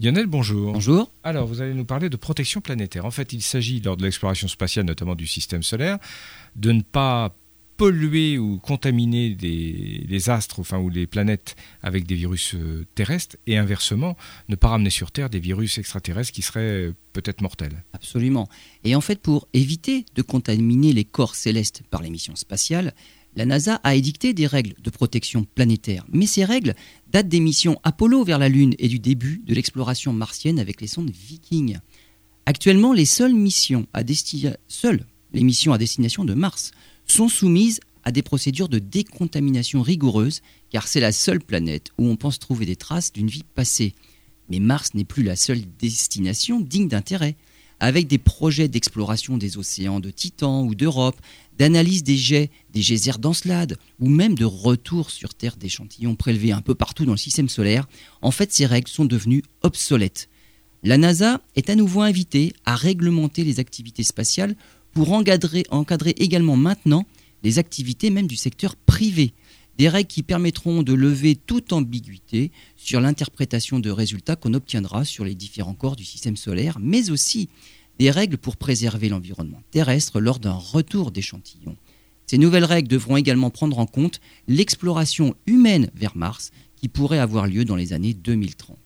Lionel, bonjour. Bonjour. Alors, vous allez nous parler de protection planétaire. En fait, il s'agit, lors de l'exploration spatiale, notamment du système solaire, de ne pas polluer ou contaminer les astres enfin, ou les planètes avec des virus euh, terrestres et inversement, ne pas ramener sur Terre des virus extraterrestres qui seraient peut-être mortels. Absolument. Et en fait, pour éviter de contaminer les corps célestes par les missions spatiales, la NASA a édicté des règles de protection planétaire. Mais ces règles datent des missions Apollo vers la Lune et du début de l'exploration martienne avec les sondes Viking. Actuellement, les seules missions à, missions à destination de Mars sont soumises à des procédures de décontamination rigoureuses, car c'est la seule planète où on pense trouver des traces d'une vie passée. Mais Mars n'est plus la seule destination digne d'intérêt. Avec des projets d'exploration des océans de Titan ou d'Europe, d'analyse des jets, des geysers d'Encelade, ou même de retour sur Terre d'échantillons prélevés un peu partout dans le système solaire, en fait ces règles sont devenues obsolètes. La NASA est à nouveau invitée à réglementer les activités spatiales pour encadrer, encadrer également maintenant les activités même du secteur privé. Des règles qui permettront de lever toute ambiguïté sur l'interprétation de résultats qu'on obtiendra sur les différents corps du système solaire, mais aussi des règles pour préserver l'environnement terrestre lors d'un retour d'échantillons. Ces nouvelles règles devront également prendre en compte l'exploration humaine vers Mars qui pourrait avoir lieu dans les années 2030.